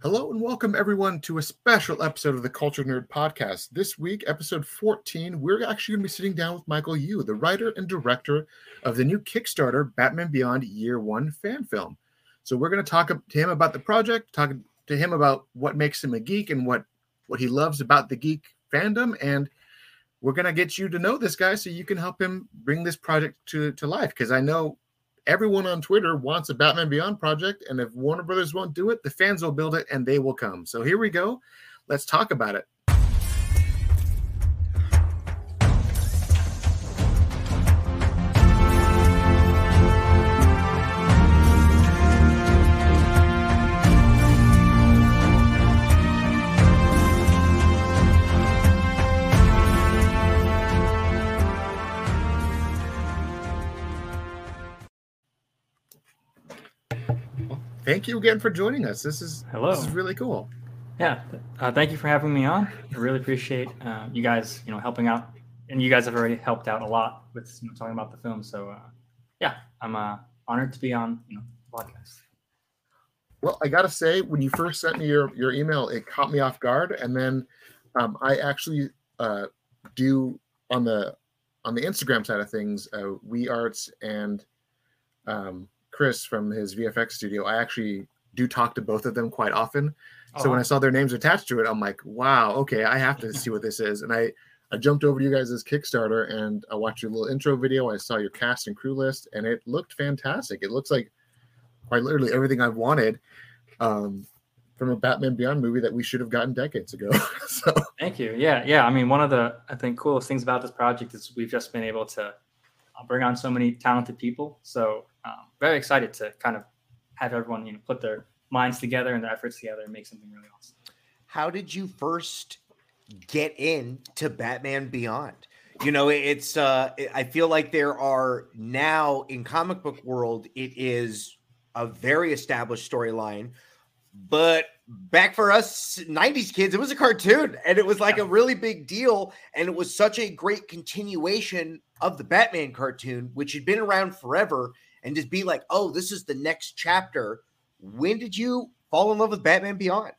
Hello and welcome everyone to a special episode of the Cultured Nerd Podcast. This week, episode 14, we're actually going to be sitting down with Michael Yu, the writer and director of the new Kickstarter Batman Beyond Year One fan film. So we're going to talk to him about the project, talk to him about what makes him a geek and what what he loves about the geek fandom, and we're going to get you to know this guy so you can help him bring this project to to life. Because I know everyone on Twitter wants a Batman Beyond project, and if Warner Brothers won't do it, the fans will build it and they will come. So here we go. Let's talk about it. Thank you again for joining us. This is hello. This is really cool. Yeah, uh, thank you for having me on. I really appreciate uh, you guys, you know, helping out, and you guys have already helped out a lot with you know, talking about the film. So, uh, yeah, I'm uh, honored to be on you know the podcast. Well, I gotta say, when you first sent me your your email, it caught me off guard, and then um, I actually uh, do on the on the Instagram side of things, uh, We Arts and um, Chris from his VFX studio, I actually do talk to both of them quite often. So uh-huh. when I saw their names attached to it, I'm like, wow, okay, I have to see what this is. And I I jumped over to you guys' Kickstarter and I watched your little intro video. I saw your cast and crew list, and it looked fantastic. It looks like quite literally everything I've wanted um, from a Batman Beyond movie that we should have gotten decades ago. so thank you. Yeah, yeah. I mean, one of the I think coolest things about this project is we've just been able to uh, bring on so many talented people. So um, very excited to kind of have everyone you know put their minds together and their efforts together and make something really awesome. How did you first get into Batman Beyond? You know, it's uh I feel like there are now in comic book world it is a very established storyline, but back for us 90s kids it was a cartoon and it was like a really big deal and it was such a great continuation of the Batman cartoon which had been around forever and just be like, oh, this is the next chapter. When did you fall in love with Batman Beyond?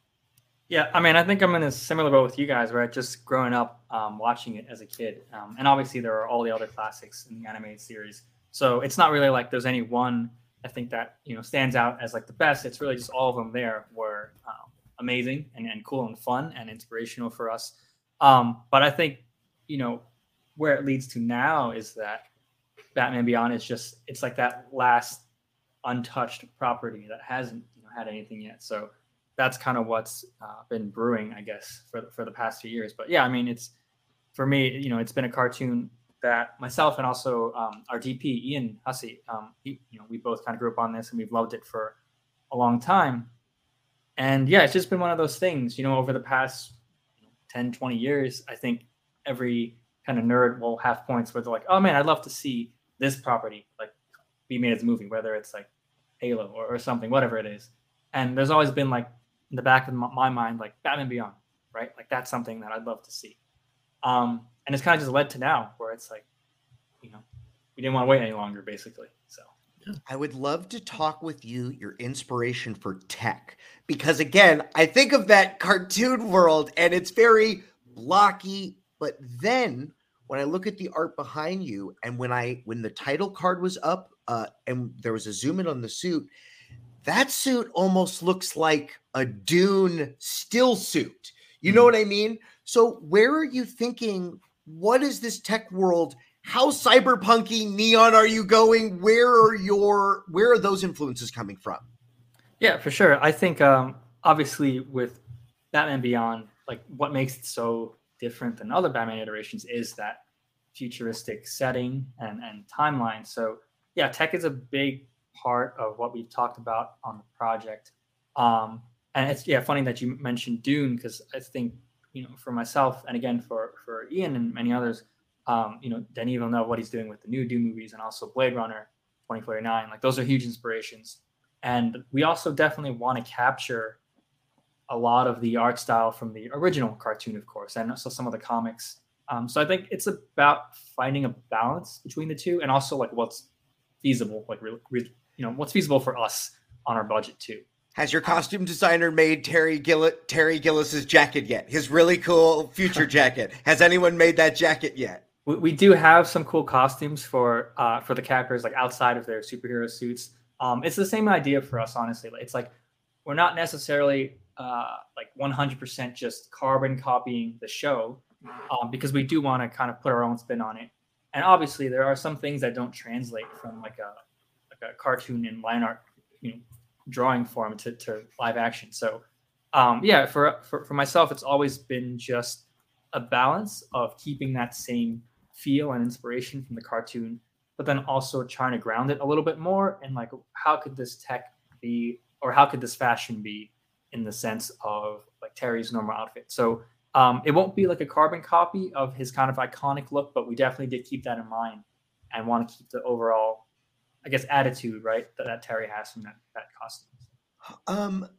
Yeah, I mean, I think I'm in a similar boat with you guys, where just growing up um, watching it as a kid, um, and obviously there are all the other classics in the animated series. So it's not really like there's any one I think that you know stands out as like the best. It's really just all of them there were um, amazing and, and cool and fun and inspirational for us. Um, but I think you know where it leads to now is that Batman Beyond is just it's like that last untouched property that hasn't you know, had anything yet. So that's kind of what's uh, been brewing, I guess, for the, for the past few years. But yeah, I mean, it's for me, you know, it's been a cartoon that myself and also um, our DP Ian Hussey, um, he, you know, we both kind of grew up on this and we've loved it for a long time. And yeah, it's just been one of those things, you know, over the past 10, 20 years, I think every kind of nerd will have points where they're like, oh man, I'd love to see this property like be made as a movie, whether it's like Halo or, or something, whatever it is. And there's always been like in the back of my mind, like Batman Beyond, right? Like that's something that I'd love to see. Um, and it's kind of just led to now where it's like, you know, we didn't want to wait any longer, basically. So. I would love to talk with you your inspiration for tech because again, I think of that cartoon world and it's very blocky, but then when I look at the art behind you, and when I when the title card was up, uh, and there was a zoom in on the suit, that suit almost looks like a Dune still suit. You know mm-hmm. what I mean? So where are you thinking? What is this tech world? How cyberpunky neon are you going? Where are your where are those influences coming from? Yeah, for sure. I think um obviously with Batman Beyond, like what makes it so different than other Batman iterations is that futuristic setting and, and timeline. So yeah, tech is a big part of what we've talked about on the project. Um, and it's yeah funny that you mentioned Dune because I think you know for myself and again for for Ian and many others, um, you know Denis Villeneuve what he's doing with the new Dune movies and also Blade Runner 2049 like those are huge inspirations. And we also definitely want to capture a lot of the art style from the original cartoon, of course, and also some of the comics. Um, so I think it's about finding a balance between the two, and also like what's feasible, like re- re- you know what's feasible for us on our budget too. Has your costume designer made Terry Gillis Terry Gillis's jacket yet? His really cool future jacket. Has anyone made that jacket yet? We, we do have some cool costumes for uh, for the characters, like outside of their superhero suits. Um, it's the same idea for us, honestly. It's like we're not necessarily uh, like 100% just carbon copying the show um, because we do want to kind of put our own spin on it. And obviously, there are some things that don't translate from like a like a cartoon and line art, you know, drawing form to, to live action. So, um, yeah, for, for for myself, it's always been just a balance of keeping that same feel and inspiration from the cartoon, but then also trying to ground it a little bit more and like how could this tech be or how could this fashion be in the sense of like Terry's normal outfit. So um, it won't be like a carbon copy of his kind of iconic look, but we definitely did keep that in mind and want to keep the overall, I guess, attitude right that, that Terry has from that that costume. Um,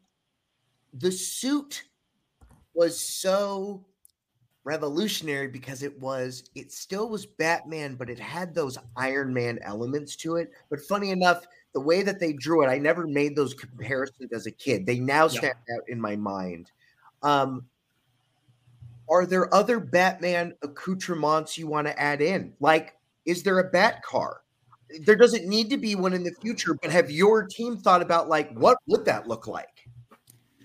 the suit was so revolutionary because it was it still was Batman, but it had those Iron Man elements to it. But funny enough, the way that they drew it, I never made those comparisons as a kid. They now stand yeah. out in my mind. Um, are there other Batman accoutrements you want to add in? Like, is there a Bat car? There doesn't need to be one in the future, but have your team thought about like what would that look like?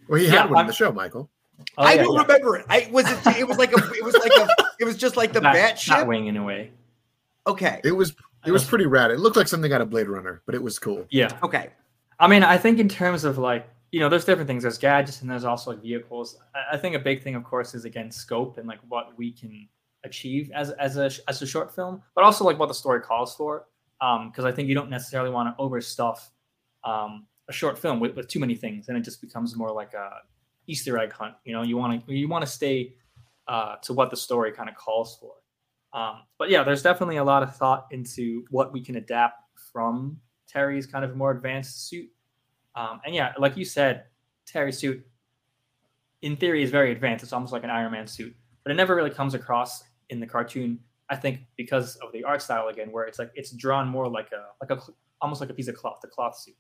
Well, he yeah, had one in the show, Michael. Oh, I yeah, don't yeah. remember it. I was it, it was like a it was like a it was just like the bat ship wing in a way. Okay. It was it was pretty rad. It looked like something out of Blade Runner, but it was cool. Yeah. Okay. I mean, I think in terms of like you know, there's different things. There's gadgets and there's also like vehicles. I, I think a big thing, of course, is again scope and like what we can achieve as as a as a short film, but also like what the story calls for. Because um, I think you don't necessarily want to overstuff um, a short film with, with too many things, and it just becomes more like a Easter egg hunt. You know, you want to you want to stay uh, to what the story kind of calls for. Um, but yeah, there's definitely a lot of thought into what we can adapt from Terry's kind of more advanced suit. Um, and yeah, like you said, Terry's suit, in theory, is very advanced. It's almost like an Iron Man suit, but it never really comes across in the cartoon. I think because of the art style again, where it's like it's drawn more like a like a almost like a piece of cloth, the cloth suit.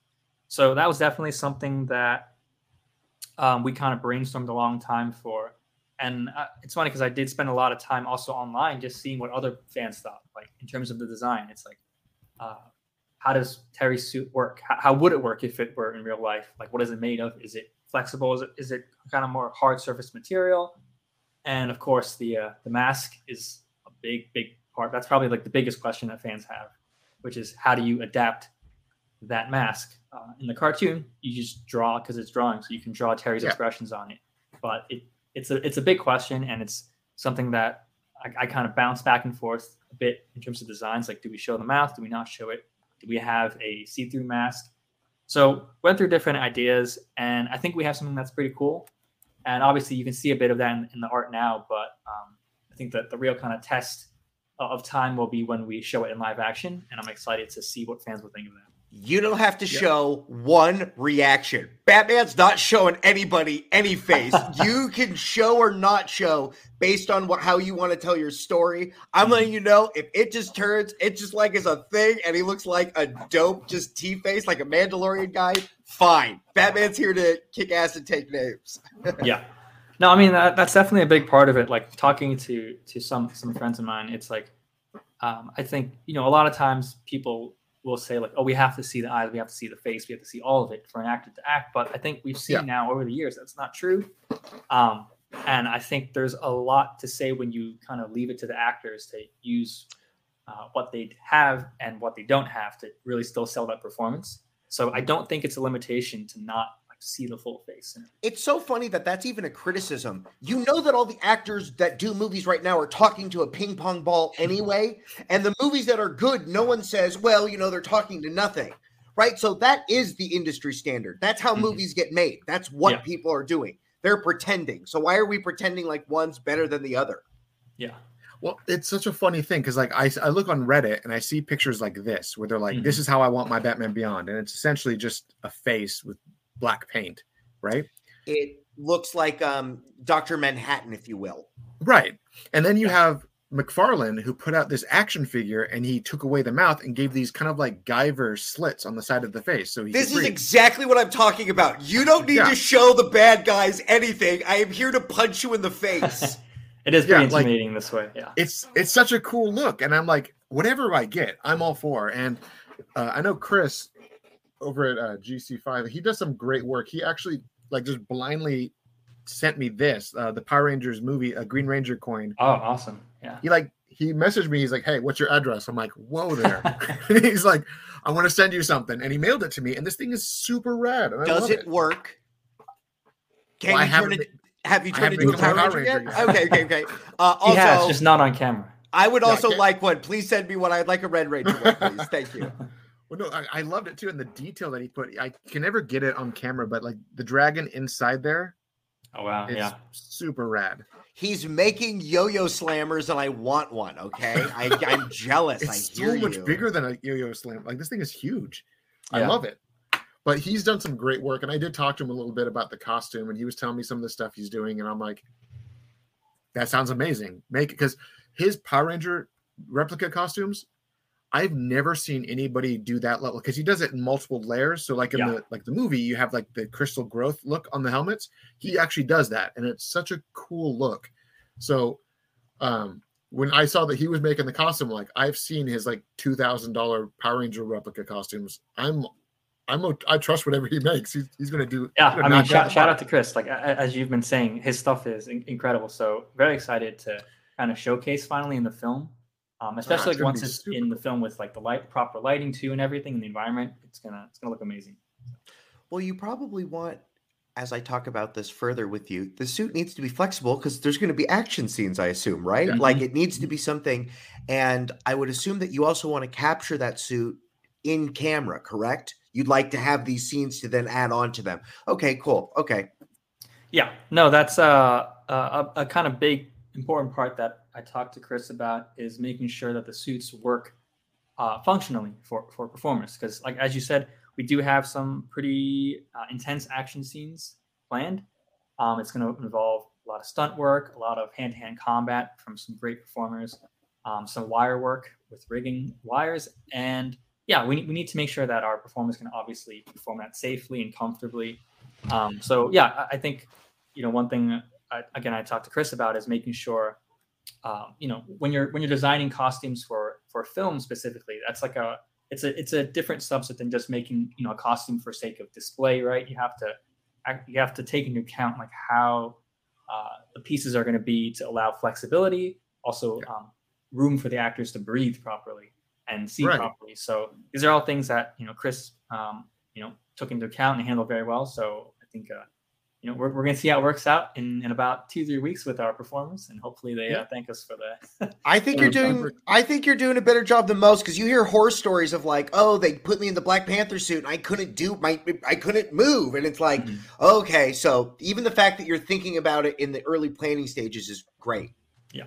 So that was definitely something that um, we kind of brainstormed a long time for and uh, it's funny because I did spend a lot of time also online just seeing what other fans thought, like in terms of the design. It's like, uh, how does Terry's suit work? How, how, would it work if it were in real life? Like, what is it made of? Is it flexible? Is it is it kind of more hard surface material? And of course, the uh, the mask is a big big part. That's probably like the biggest question that fans have, which is how do you adapt that mask? Uh, in the cartoon, you just draw because it's drawing, so you can draw Terry's yeah. expressions on it. But it it's a it's a big question, and it's something that I, I kind of bounce back and forth a bit in terms of designs. Like, do we show the mouth? Do we not show it? Do we have a see-through mask? So went through different ideas, and I think we have something that's pretty cool. And obviously, you can see a bit of that in, in the art now, but um, I think that the real kind of test of time will be when we show it in live action, and I'm excited to see what fans will think of that. You don't have to show one reaction. Batman's not showing anybody any face. you can show or not show based on what how you want to tell your story. I'm letting you know if it just turns, it just like is a thing, and he looks like a dope, just T face, like a Mandalorian guy. Fine, Batman's here to kick ass and take names. yeah, no, I mean that, that's definitely a big part of it. Like talking to to some some friends of mine, it's like um, I think you know a lot of times people will say like, oh, we have to see the eyes, we have to see the face, we have to see all of it for an actor to act. But I think we've seen yeah. now over the years that's not true. Um, and I think there's a lot to say when you kind of leave it to the actors to use uh, what they have and what they don't have to really still sell that performance. So I don't think it's a limitation to not see the full face. It's so funny that that's even a criticism. You know that all the actors that do movies right now are talking to a ping pong ball anyway, and the movies that are good, no one says, "Well, you know, they're talking to nothing." Right? So that is the industry standard. That's how mm-hmm. movies get made. That's what yeah. people are doing. They're pretending. So why are we pretending like one's better than the other? Yeah. Well, it's such a funny thing because like I, I look on Reddit and I see pictures like this where they're like, mm-hmm. "This is how I want my Batman Beyond," and it's essentially just a face with black paint, right? It looks like um, Dr. Manhattan, if you will. Right. And then you have McFarlane who put out this action figure and he took away the mouth and gave these kind of like Guyver slits on the side of the face. So he This is breathe. exactly what I'm talking about. You don't need Yeah. to show the bad guys anything. I am here to punch you in the face. It is pretty Yeah, like- intimidating this way. Yeah. it's it's such a cool look, and I'm like, whatever I get, I'm all for. And uh, I know Chris over at uh, GC5, he does some great work. He actually like just blindly sent me this, uh, the Power Rangers movie, a Green Ranger coin. Oh, awesome. Yeah. He like he messaged me. He's like, "Hey, what's your address?" I'm like, "Whoa there." and he's like, "I want to send you something," and he mailed it to me. And this thing is super rad. and I Does love it work? Can Well, I you turn haven't it? Have you I turned it into a Power a Power Ranger yet? Ranger Okay, okay, okay. Uh, he has, also, just not on camera. I would Yeah, also like one. Please send me one. I'd like a Red Ranger one, please. Thank you. Well, no, I, I loved it too, and the detail that he put. I can never get it on camera, but like the dragon inside there Oh wow. is Yeah. super rad. He's making yo-yo slammers, and I want one. Okay, I, I'm jealous. I It's hear so much you. bigger than a yo-yo slam. Like this thing is huge. I love it. But he's done some great work, and I did talk to him a little bit about the costume, and he was telling me some of the stuff he's doing, and I'm like, that sounds amazing. Make it because his Power Ranger replica costumes, I've never seen anybody do that level because he does it in multiple layers. So like in Yeah. the like the movie, you have like the crystal growth look on the helmets. He actually does that, and it's such a cool look. So um when I saw that he was making the costume, like I've seen his like two thousand dollar Power Ranger replica costumes. I'm I'm a, I trust whatever he makes. He's, he's gonna do. Yeah, I mean, shout, shout out. to Chris. Like as you've been saying, his stuff is incredible. So very excited to kind of showcase finally in the film, um, especially like once it's in the film with like the light, proper lighting too, and everything, and the environment. It's gonna it's gonna look amazing. Well, you probably want, as I talk about this further with you, the suit needs to be flexible because there's going to be action scenes, I assume, right? Yeah. Like it needs to be something. And I would assume that you also want to capture that suit in camera, correct? You'd like to have these scenes to then add on to them. Okay, cool. Okay. Yeah, no, that's uh, a, a kind of big important part that I talked to Chris about is making sure that the suits work uh, functionally for for performers. Because, like as you said, we do have some pretty uh, intense action scenes planned. Um, it's going to involve a lot of stunt work, a lot of hand-to-hand combat from some great performers, um, some wire work with rigging wires, and yeah, we, we need to make sure that our performers can obviously perform that safely and comfortably. Um, so yeah, I, I think you know one thing I, again I talked to Chris about is making sure um, you know when you're when you're designing costumes for for film specifically, that's like a it's a it's a different subset than just making you know a costume for sake of display, right? You have to you have to take into account like how uh, the pieces are going to be to allow flexibility, also um, room for the actors to breathe properly and see Right. properly. So these are all things that you know Chris um, you know took into account and handled very well. So I think uh, you know we're, we're going to see how it works out in, in about two three weeks with our performers, and hopefully they Yeah. uh, thank us for that. I think you're doing. perfect. I think you're doing a better job than most because you hear horror stories of like, oh, they put me in the Black Panther suit and I couldn't do my, I couldn't move, and it's like, Mhm. okay, so even the fact that you're thinking about it in the early planning stages is great. Yeah.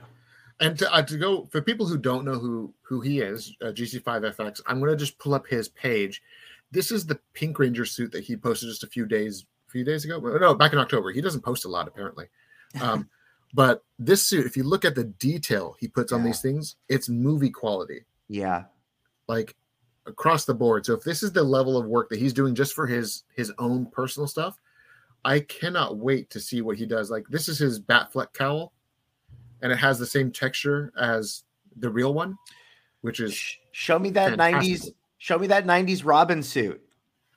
And to, uh, to go for people who don't know who who he is, uh, GC5FX, I'm going to just pull up his page. This is the Pink Ranger suit that he posted just a few days few days ago. No, back in October. He doesn't post a lot apparently. Um, but this suit, if you look at the detail he puts on these things, it's movie quality, Yeah, like across the board. So if this is the level of work that he's doing just for his his own personal stuff, I cannot wait to see what he does. Like this is his Batfleck cowl, and it has the same texture as the real one, which is Sh- show me that fantastic. '90s. Show me that '90s Robin suit.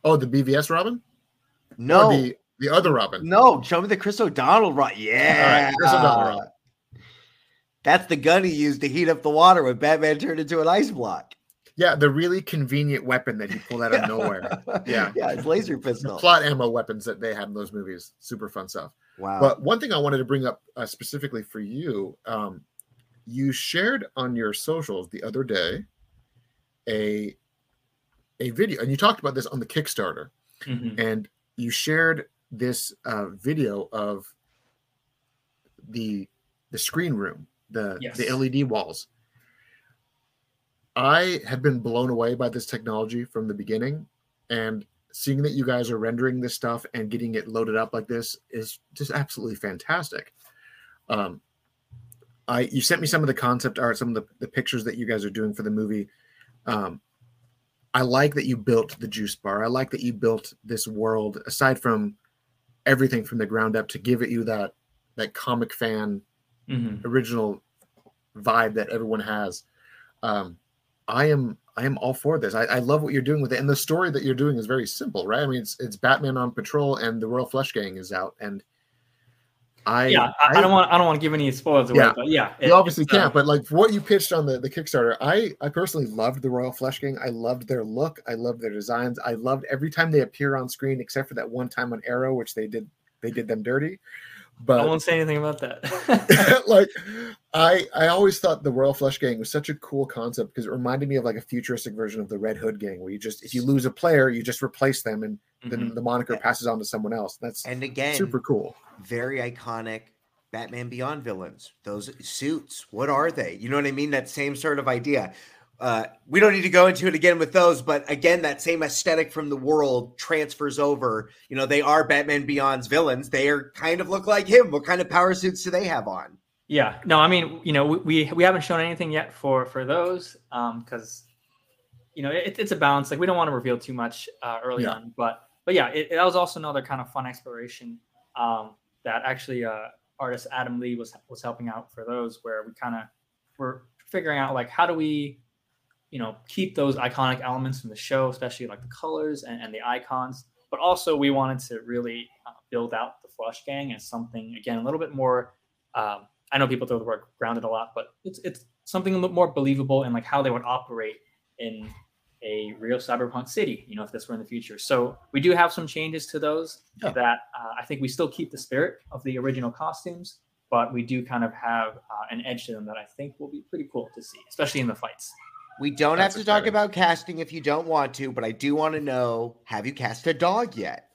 oh the BVS Robin. No, Or the the other Robin. no, show me the Chris O'Donnell. Right? Yeah, Chris O'Donnell Robin. That's the gun he used to heat up the water when Batman turned into an ice block. Yeah, the really convenient weapon that he pulled out of nowhere. Yeah. yeah, it's laser The pistol. plot ammo weapons that they had in those movies. Super fun stuff. Wow. But one thing I wanted to bring up uh, specifically for you, um, you shared on your socials the other day a a video, and you talked about this on the Kickstarter, Mhm. and you shared this uh, video of the the screen room, the Yes. the LED walls. I have been blown away by this technology from the beginning, and seeing that you guys are rendering this stuff and getting it loaded up like this is just absolutely fantastic. Um, I you sent me some of the concept art, some of the, the pictures that you guys are doing for the movie. Um, I like that you built the juice bar. I like that you built this world aside from everything from the ground up to give it you that that comic fan Mhm. original vibe that everyone has. Um, I am I am all for this. I, I love what you're doing with it, and the story that you're doing is very simple, right? I mean, it's it's Batman on patrol, and the Royal Flush Gang is out, and I yeah, I, I don't want I don't want to give any spoilers away, Yeah. but yeah, you obviously uh, can't, but like for what you pitched on the, the Kickstarter, I I personally loved the Royal Flush Gang. I loved their look. I loved their designs. I loved every time they appear on screen, except for that one time on Arrow, which they did they did them dirty. But I won't say anything about that. like I I always thought the Royal Flush Gang was such a cool concept because it reminded me of like a futuristic version of the Red Hood Gang, where you just if you lose a player, you just replace them, and then Mhm. the moniker passes on to someone else. That's And again, super cool. Very iconic Batman Beyond villains. Those suits, what are they? You know what I mean? That same sort of idea. Uh, we don't need to go into it again with those, but again, that same aesthetic from the world transfers over. You know, they are Batman Beyond's villains. They are kind of look like him. What kind of power suits do they have on? Yeah, no, I mean, you know, we we, we haven't shown anything yet for for those because you know it, it's a balance. Like we don't want to reveal too much uh, early Yeah. on, but but yeah, it, it was also another kind of fun exploration um, that actually uh, artist Adam Lee was was helping out for those where we kind of were figuring out like how do we you know keep those iconic elements from the show, especially like the colors and, and the icons, but also we wanted to really uh, build out the Flush Gang as something again a little bit more. Um, I know people throw the word grounded a lot, but it's it's something a little more believable and like how they would operate in a real cyberpunk city. You know, if this were in the future. So we do have some changes to those Yeah. that uh, I think we still keep the spirit of the original costumes, but we do kind of have uh, an edge to them that I think will be pretty cool to see, especially in the fights. We don't That's have to talk about casting if you don't want to, but I do want to know have you cast a dog yet?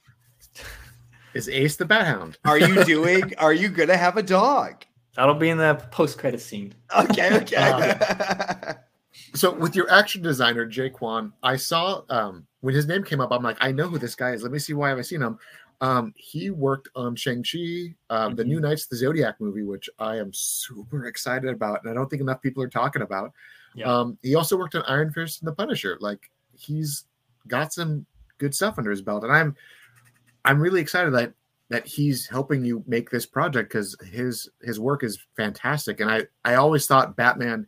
Is Ace the Bat Hound? Are you doing, are you going to have a dog? That'll be in the post-credit scene. Okay, okay. Uh, So with your action designer Jaquan, I saw um, when his name came up. I'm like, I know who this guy is. Let me see why have I seen him. Um, he worked on Shang Chi, um, the. New Knights of the Zodiac movie, which I am super excited about, and I don't think enough people are talking about. Yeah. Um, he also worked on Iron Fist and the Punisher. Like he's got some good stuff under his belt, and I'm I'm really excited that that he's helping you make this project because his his work is fantastic. And I I always thought Batman,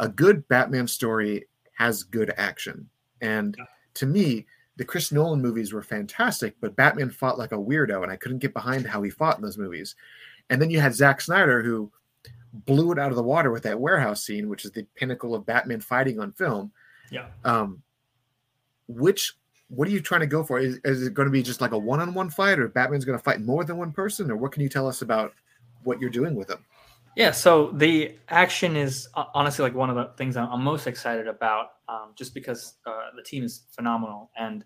a good Batman story has good action. And to me, the Chris Nolan movies were fantastic, but Batman fought like a weirdo, and I couldn't get behind how he fought in those movies. And then you had Zack Snyder who blew it out of the water with that warehouse scene, which is the pinnacle of Batman fighting on film. Yeah. Um, which what are you trying to go for? Is, is it going to be just like a one-on-one fight, or Batman's going to fight more than one person, or what can you tell us about what you're doing with him? Yeah, so the action is uh, honestly like one of the things I'm, most excited about, um, just because uh, the team is phenomenal, and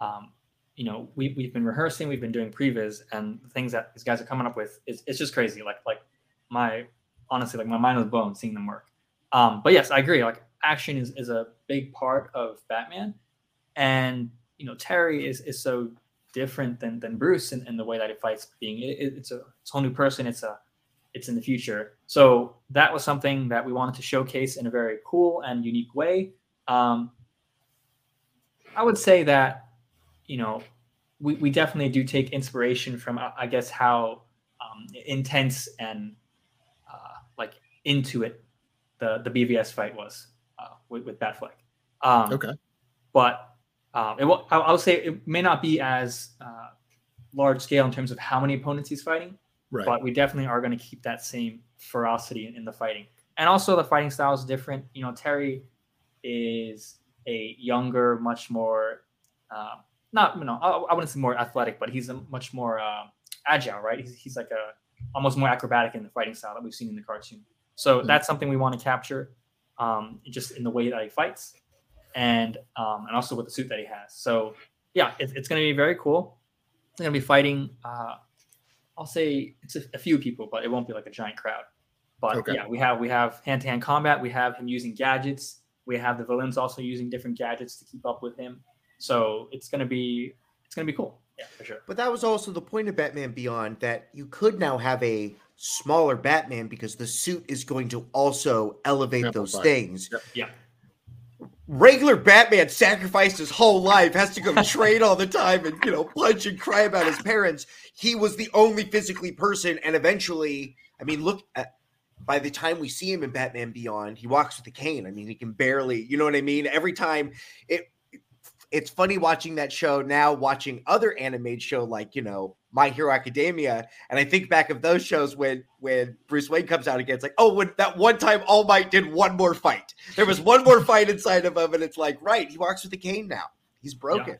um, you know we we've been rehearsing, we've been doing previs, and the things that these guys are coming up with is it's just crazy. Like like my honestly like my mind was blown seeing them work. Um, but yes, I agree. Like action is is a big part of Batman, and you know Terry is is so different than than Bruce in, in the way that he fights. Being it- it's a it's a whole new person. It's a it's in the future. So that was something that we wanted to showcase in a very cool and unique way. Um, I would say that, you know, we, we definitely do take inspiration from, I guess, how um, intense and uh, like into it the, the BVS fight was uh, with, with Batfleck. Um, Okay. But um, it will, I, I would say it may not be as uh, large scale in terms of how many opponents he's fighting Right. but we definitely are going to keep that same ferocity in, in the fighting. And also, the fighting style is different. You know, Terry is a younger, much more, uh, not, you know, I, I wouldn't say more athletic, but he's a much more uh, agile, right? He's, he's like a almost more acrobatic in the fighting style that we've seen in the cartoon. So Mhm. that's something we want to capture, um, just in the way that he fights, and um, and also with the suit that he has. So yeah, it, it's going to be very cool. It's going to be fighting. Uh, I'll say it's a, a few people, but it won't be like a giant crowd. But Okay. yeah, we have we have hand to hand combat. We have him using gadgets. We have the villains also using different gadgets to keep up with him. So it's gonna be it's gonna be cool. Yeah, for sure. But that was also the point of Batman Beyond that you could now have a smaller Batman because the suit is going to also elevate those things. Yep. Yeah. Regular Batman sacrificed his whole life, has to go train all the time and you know punch and cry about his parents. He was the only physically person, and eventually, I mean, look at by the time we see him in Batman Beyond, he walks with a cane. I mean, he can barely, you know what I mean? Every time it it's funny watching that show now, watching other animated show like, you know, My Hero Academia. And I think back of those shows when when Bruce Wayne comes out again, it's like, oh, when that one time All Might did one more fight. There was one more fight inside of him, and it's like, right, he walks with a cane now. He's broken.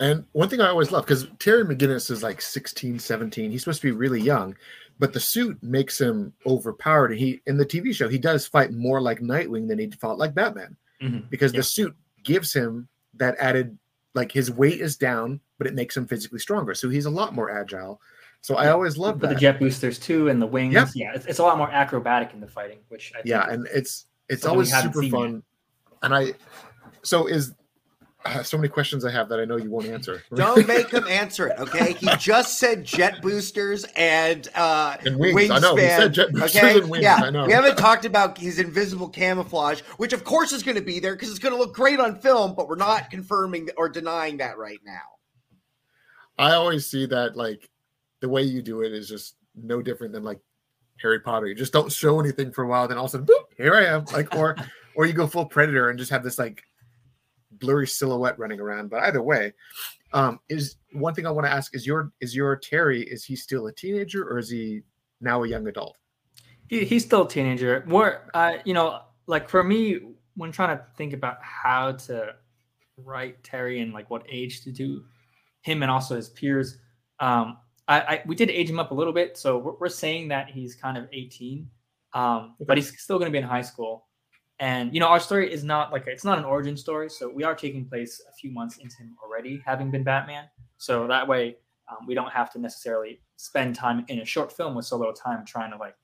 And one thing I always love because Terry McGinnis is like 16, 17. He's supposed to be really young, but the suit makes him overpowered. And He in the TV show, he does fight more like Nightwing than he fought like Batman Mhm. because Yeah. the suit gives him that added like his weight is down, but it makes him physically stronger. So he's a lot more agile. So I always love With the jet boosters too, and the wings. Yep. Yeah, it's, it's a lot more acrobatic in the fighting, which I think yeah, and it's it's always super seen yet. fun. And I so is uh, so many questions I have that I know you won't answer. Don't make him answer it, okay? He just said jet boosters and uh And wings. I know. He wingspan, said jet boosters okay? and wings. Yeah, I know. we haven't talked about his invisible camouflage, which of course is going to be there because it's going to look great on film, but we're not confirming or denying that right now. I always see that like the way you do it is just no different than like Harry Potter. You just don't show anything for a while, then all of a sudden, boop, here I am. Like, or or you go full predator and just have this like blurry silhouette running around. But either way, um, is one thing I want to ask is your is your Terry, is he still a teenager or is he now a young adult? he, he's still a teenager. More, uh, you know, like for me, when trying to think about how to write Terry and like what age to do him and also his peers, um, I, I we did age him up a little bit. So we're, we're saying that he's kind of 18, um, but he's still going to be in high school. And you know, our story is not like it's not an origin story. So we are taking place a few months into him already having been Batman. So that way, um, we don't have to necessarily spend time in a short film with so little time trying to like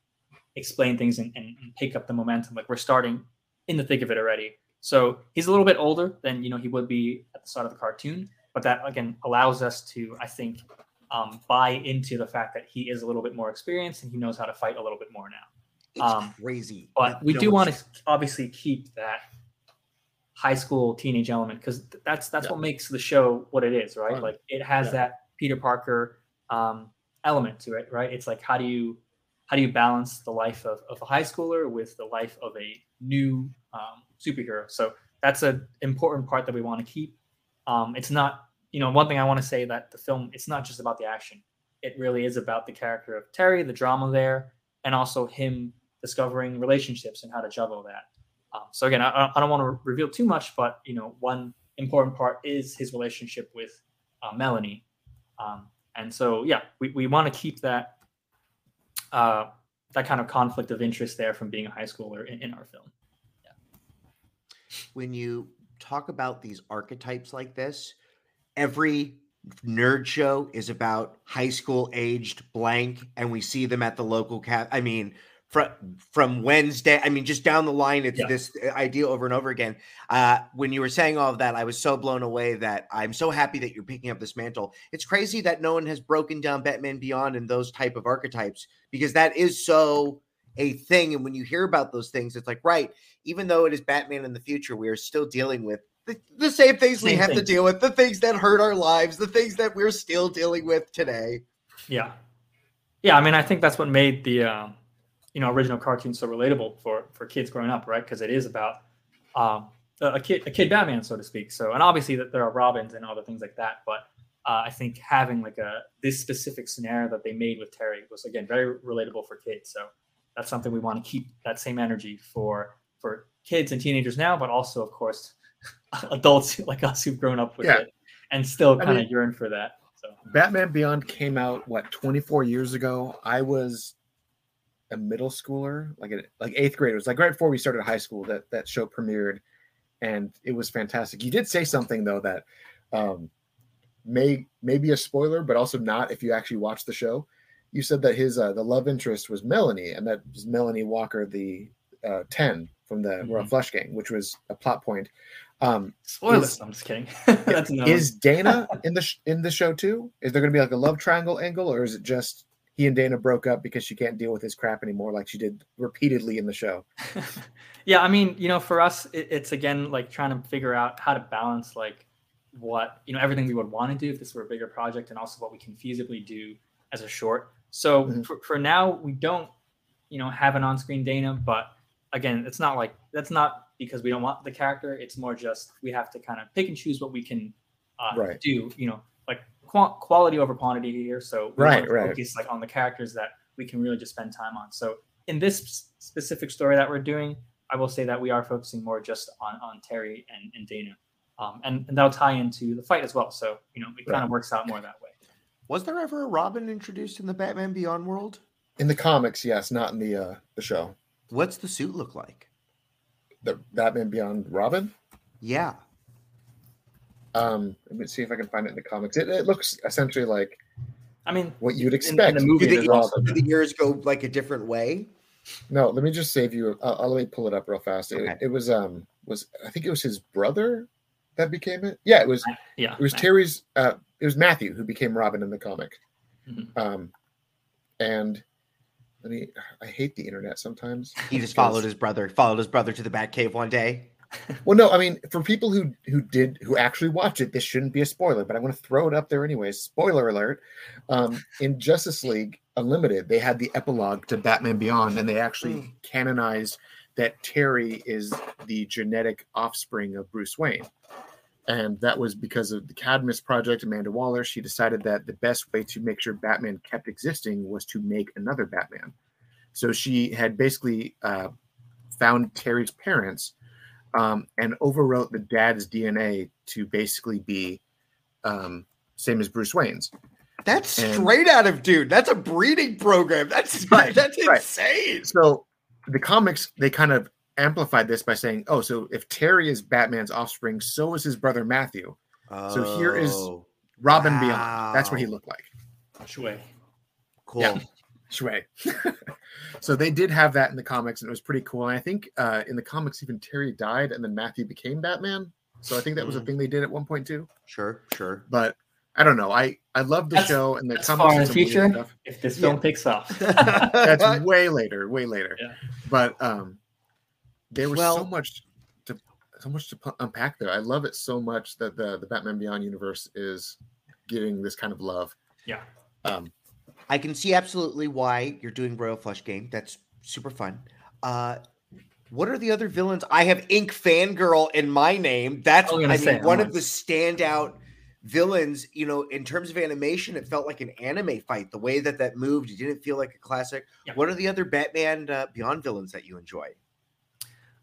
explain things and, and, and pick up the momentum. Like we're starting in the thick of it already. So he's a little bit older than you know he would be at the start of the cartoon, but that again allows us to, I think, um, buy into the fact that he is a little bit more experienced and he knows how to fight a little bit more now. Um, crazy. But we do want to obviously keep that high school teenage element because that's that's Yeah. what makes the show what it is, right? Like it has Yeah. that Peter Parker um, element to it, right? It's like how do you how do you balance the life of, of a high schooler with the life of a new um, superhero? So that's an important part that we want to keep. Um, it's not, you know, one thing I want to say that the film it's not just about the action. It really is about the character of Terry, the drama there, and also him discovering relationships and how to juggle that. Um, so again, I, I don't want to reveal too much, but you know, one important part is his relationship with uh, Melanie, um, and so yeah, we, we want to keep that uh, that kind of conflict of interest there from being a high schooler in, in our film. Yeah. When you talk about these archetypes like this, every nerd show is about high school aged blank, and we see them at the local cat. I mean, from from Wednesday. I mean, just down the line, it's Yeah. this idea over and over again. Uh, when you were saying all of that, I was so blown away that I'm so happy that you're picking up this mantle. It's crazy that no one has broken down Batman Beyond and those type of archetypes because that is so a thing. And when you hear about those things, it's like, right, even though it is Batman in the future, we are still dealing with the, the same things we Same have to deal with, the things that hurt our lives, the things that we're still dealing with today. Yeah, yeah. I mean, I think that's what made the um, you know original cartoon so relatable for for kids growing up, right? Because it is about um, a a kid, a kid Batman, so to speak. So, and obviously that there are Robins and other things like that, but uh, I think having like a this specific scenario that they made with Terry was again very relatable for kids. So that's something we want to keep that same energy for for kids and teenagers now, but also of course adults like us who've grown up with Yeah. it and still I kind of yearn for that. So Batman Beyond came out what 24 years ago. I was a middle schooler, like a, like eighth grade. It was like right before we started high school that that show premiered, and it was fantastic. You did say something though that um, may may be a spoiler, but also not if you actually watch the show. You said that his uh, the love interest was Melanie, and that was Melanie Walker, the uh, ten from the Royal Flush Gang, which was a plot point. Um, spoilers. Is- I'm just kidding. that's another is Dana in the sh- in the show too? Is there going to be like a love triangle angle, or is it just he and Dana broke up because she can't deal with his crap anymore, like she did repeatedly in the show. yeah, I mean, you know, for us, it, it's again like trying to figure out how to balance like what you know everything we would want to do if this were a bigger project, and also what we can feasibly do as a short. So mm-hmm. for, for now, we don't, you know, have an on-screen Dana, but again, it's not like that's not because we don't want the character. It's more just we have to kind of pick and choose what we can uh, right. do. You know, like qu- quality over quantity here. So we right, right. focus like on the characters that we can really just spend time on. So in this specific story that we're doing, I will say that we are focusing more just on on Terry and, and Dana, um, and and that'll tie into the fight as well. So you know, it right. kind of works out more that way. Was there ever a Robin introduced in the Batman Beyond world? In the comics, yes, not in the uh, the show. What's the suit look like? The Batman Beyond Robin? Yeah. Um, let me see if I can find it in the comics. It, it looks essentially like I mean what you'd expect. In, in the movie, do the, do the years go like a different way? No, let me just save you. I'll, I'll let me pull it up real fast. Okay. It, it, was um was I think it was his brother that became it. Yeah, it was. Yeah, it was Terry's. Uh, it was Matthew who became Robin in the comic. Mm-hmm. Um, and let me. I hate the internet sometimes. He just followed his brother. Followed his brother to the Batcave one day. well, no, I mean, for people who who did who actually watched it, this shouldn't be a spoiler, but I'm going to throw it up there anyways. Spoiler alert! Um, in Justice League Unlimited, they had the epilogue to Batman Beyond, and they actually mm. canonized that Terry is the genetic offspring of Bruce Wayne. And that was because of the Cadmus project, Amanda Waller. She decided that the best way to make sure Batman kept existing was to make another Batman. So she had basically uh, found Terry's parents um, and overwrote the dad's DNA to basically be um, same as Bruce Wayne's. That's and, straight out of dude. That's a breeding program. That's right, that's right. insane. So the comics they kind of amplified this by saying, "Oh, so if Terry is Batman's offspring, so is his brother Matthew. Oh, so here is oh, Robin wow. Beyond. That's what he looked like." Shui. Cool. Yeah. Shui. so they did have that in the comics, and it was pretty cool. And I think uh, in the comics, even Terry died, and then Matthew became Batman. So I think that was a mm. thing they did at one point too. Sure, sure. But I don't know. I I love the that's, show and the that's far in the future. If this film yeah. picks up, that's way later, way later. Yeah. But um, there was well, so much to so much to unpack there. I love it so much that the the Batman Beyond universe is getting this kind of love. Yeah. Um, I can see absolutely why you're doing Royal Flush Gang. That's super fun. Uh, what are the other villains? I have Inque Fangirl in my name. That's I mean, say, one of the standout villains. You know, in terms of animation, it felt like an anime fight. The way that that moved, it didn't feel like a classic. Yeah. What are the other Batman uh, Beyond villains that you enjoy?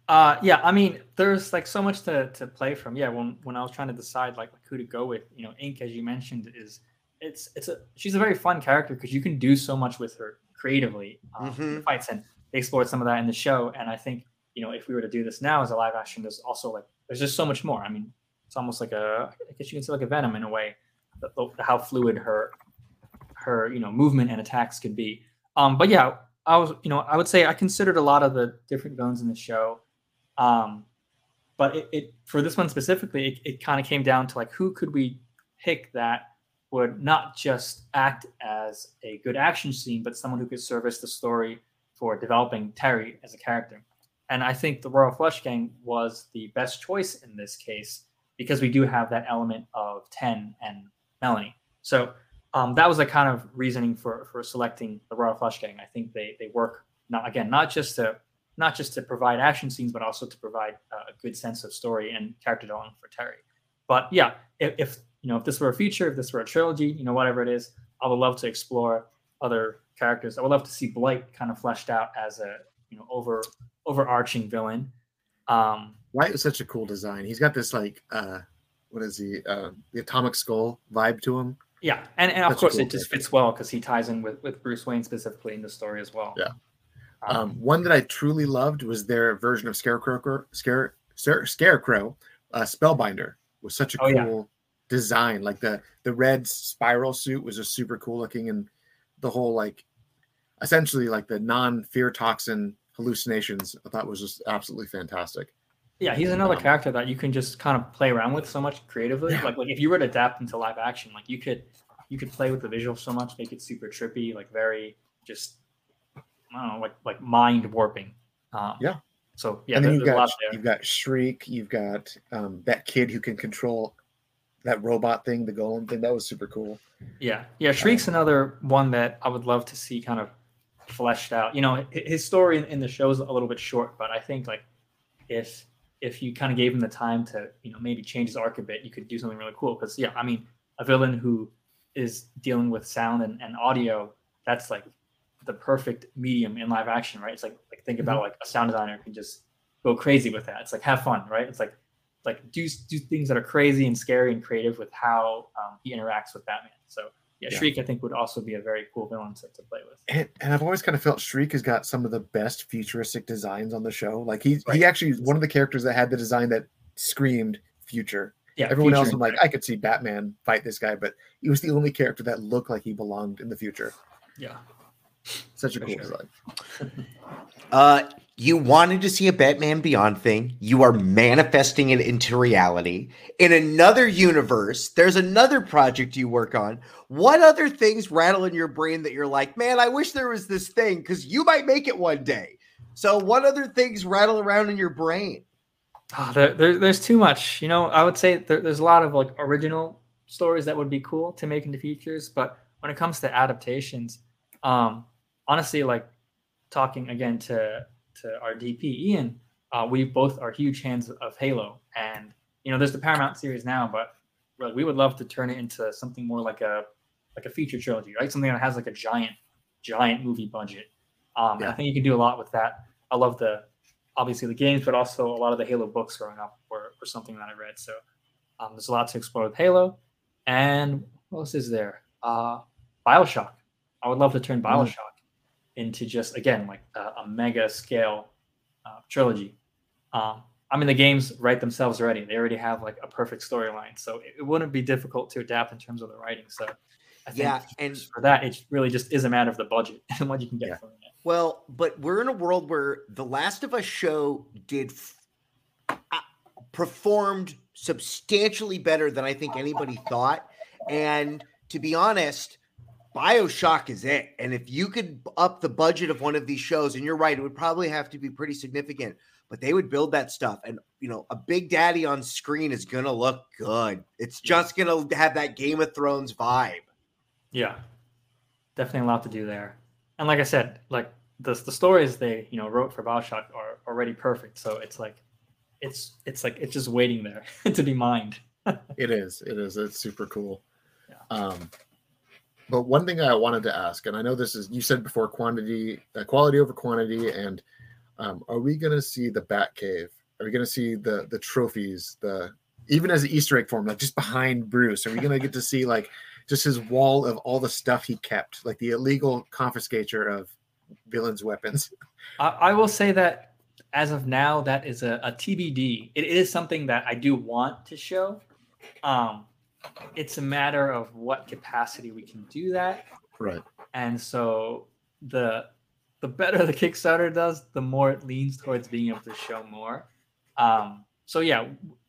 Uh, yeah, I mean, there's like so much to, to play from. Yeah, when when I was trying to decide like, like who to go with, you know, Inque, as you mentioned, is it's it's a she's a very fun character because you can do so much with her creatively um, mm-hmm. fights, and they explored some of that in the show. And I think you know if we were to do this now as a live action, there's also like there's just so much more. I mean, it's almost like a I guess you can say like a Venom in a way, the, the, how fluid her her you know movement and attacks could be. Um, but yeah, I was you know I would say I considered a lot of the different villains in the show um, but it, it, for this one specifically, it, it kind of came down to like who could we pick that would not just act as a good action scene, but someone who could service the story for developing Terry as a character. And I think the Royal Flush Gang was the best choice in this case because we do have that element of Ten and Melanie. So um, that was the kind of reasoning for for selecting the Royal Flush Gang. I think they they work not again not just to not just to provide action scenes, but also to provide uh, a good sense of story and character development for Terry. But yeah, if, if, you know if this were a feature, if this were a trilogy, you know whatever it is, I would love to explore other characters. I would love to see Blight kind of fleshed out as a you know over overarching villain. Um, Blight is such a cool design. He's got this like uh, what is he uh, the atomic skull vibe to him. Yeah, and, and of course cool it just fits well because he ties in with, with Bruce Wayne specifically in the story as well. Yeah. Um, one that I truly loved was their version of Scarecrow. Scare, Scarecrow, uh, Spellbinder was such a oh, cool yeah. design. Like the the red spiral suit was just super cool looking, and the whole like essentially like the non fear toxin hallucinations. I thought was just absolutely fantastic. Yeah, he's another um, character that you can just kind of play around with so much creatively. Yeah. Like, like if you were to adapt into live action, like you could you could play with the visual so much, make it super trippy, like very just I don't know, like like mind warping. Um, Yeah. So yeah, and there, then you've there's a lot got there. you've got Shriek, you've got um, that kid who can control that robot thing, the golem thing. That was super cool. Yeah, yeah. Shriek's another one that I would love to see kind of fleshed out. You know, his story in, in the show is a little bit short, but I think like if if you kind of gave him the time to you know maybe change his arc a bit, you could do something really cool. Because yeah, I mean, a villain who is dealing with sound and, and audio, that's like the perfect medium in live action, right? It's like like think about like a sound designer can just go crazy with that. It's like have fun, right? It's like like do do things that are crazy and scary and creative with how um, he interacts with Batman. So yeah, Yeah. Shriek I think would also be a very cool villain to, to play with. And, and I've always kind of felt Shriek has got some of the best futuristic designs on the show. Like he Right. he actually is one of the characters that had the design that screamed future. Yeah, Everyone else, I'm like, I could see Batman fight this guy, but he was the only character that looked like he belonged in the future. yeah, Such a cool design. Uh, you wanted to see a Batman Beyond thing. You are manifesting it into reality. In another universe, there's another project you work on. What other things rattle in your brain that you're like, man, I wish there was this thing because you might make it one day. So, what other things rattle around in your brain? Ah, there, there, there's too much. You know, I would say there, there's a lot of like original stories that would be cool to make into features, but when it comes to adaptations, um, honestly, like talking again to to our DP Ian, uh, we both are huge fans of Halo, and you know, there's the Paramount series now, but like, we would love to turn it into something more like a like a feature trilogy, right? Something that has like a giant giant movie budget. Um, and I think you can do a lot with that. I love the obviously the games, but also a lot of the Halo books growing up were, were something that I read. So um, there's a lot to explore with Halo. And what else is there? Uh, Bioshock. I would love to turn Bioshock into just again like a, a mega scale uh, trilogy. Um, I mean, the games write themselves already. They already have like a perfect storyline, so it, it wouldn't be difficult to adapt in terms of the writing. So I think Yeah, and for that, it really just is a matter of the budget and what you can get Yeah. from it. Well, but we're in a world where the Last of Us show did f- uh, performed substantially better than I think anybody thought. And to be honest, BioShock is it. And if you could up the budget of one of these shows, and you're right, it would probably have to be pretty significant, but they would build that stuff. And, you know, a Big Daddy on screen is going to look good. It's just going to have that Game of Thrones vibe. Yeah, definitely a lot to do there. And like I said, like the the stories they you know wrote for Bioshock are already perfect. So it's like it's it's like it's just waiting there to be mined. It is. It is. It's super cool. Yeah. Um, but one thing I wanted to ask, and I know this is you said before, quantity, uh, quality over quantity, and um, are we going to see the Bat Cave? Are we going to see the the trophies? The even as an Easter egg form, like just behind Bruce, are we going to get to see like just his wall of all the stuff he kept, like the illegal confiscator of villains' weapons? I, I will say that as of now, that is a, a TBD. It is something that I do want to show. Um, it's a matter of what capacity we can do that. Right. and so the the better the Kickstarter does, the more it leans towards being able to show more. Um, so yeah,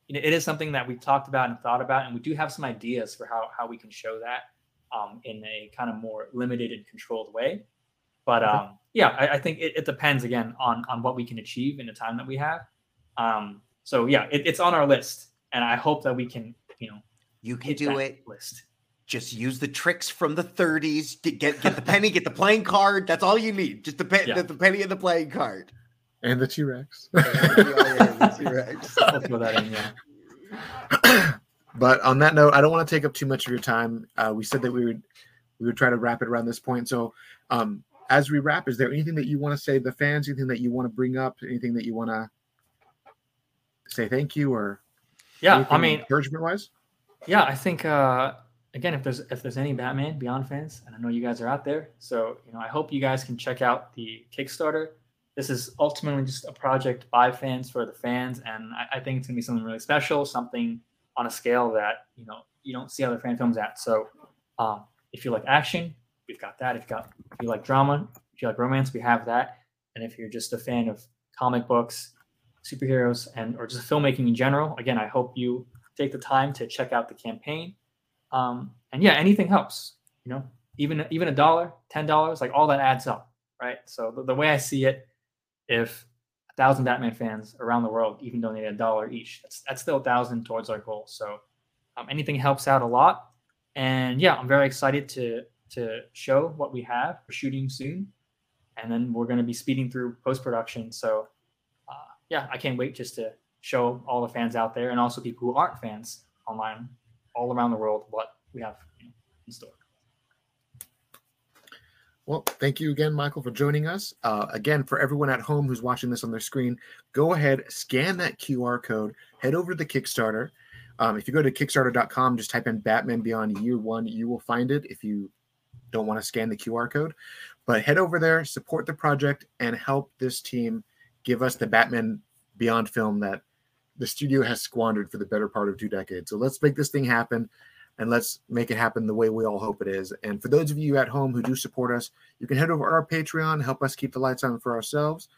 it it is something that we've talked about and thought about, and we do have some ideas for how how we can show that um, in a kind of more limited and controlled way. But um, yeah, I, I think it, it depends again on on what we can achieve in the time that we have. Um, so yeah, it, it's on our list, and I hope that we can you know You can hit do it. list. just use the tricks from the 30s get get, get the penny get the playing card that's all you need just the, pe- Yeah. the, the penny and the playing card And the T Rex. I'll throw that in, yeah. but on that note, I don't want to take up too much of your time. Uh, we said that we would we would try to wrap it around this point. So, um, as we wrap, is there anything that you want to say to the fans? Anything that you want to bring up? Anything that you want to say thank you or Yeah, I mean, encouragement wise? Yeah i think uh again if there's if there's any batman beyond fans and i know you guys are out there so you know i hope you guys can check out the kickstarter. This is ultimately just a project by fans for the fans and i, I think it's going to be something really special something on a scale that you know you don't see other fan films at. So um, if you like action we've got that. If you got if you like drama if you like romance we have that. And if you're just a fan of comic books superheroes and or just filmmaking in general again i hope you take the time to check out the campaign. Um, and yeah, anything helps. you know, even even a dollar, ten dollars, like all that adds up, right? So the, the way I see it, if a thousand Batman fans around the world even donate a dollar each, that's that's still a thousand towards our goal. So um, anything helps out a lot. And yeah, I'm very excited to to show what we have. We're shooting soon, and then we're going to be speeding through post production. So uh, yeah, I can't wait just to show all the fans out there and also people who aren't fans online all around the world what we have in store. Well, thank you again, Michael, for joining us. Uh, again, for everyone at home who's watching this on their screen, go ahead, scan that QR code, head over to the Kickstarter. Um, if you go to Kickstarter.com, just type in Batman Beyond Year One, you will find it if you don't want to scan the QR code. But head over there, support the project, and help this team give us the Batman Beyond film that the studio has squandered for the better part of two decades. So let's make this thing happen and let's make it happen the way we all hope it is. And for those of you at home who do support us, you can head over to our Patreon, help us keep the lights on for ourselves.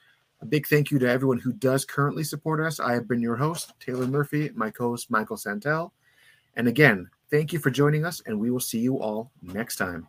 A big thank you to everyone who does currently support us. I have been your host, Taylor Murphy, my co host, Michael Santel. And again, thank you for joining us, and we will see you all next time.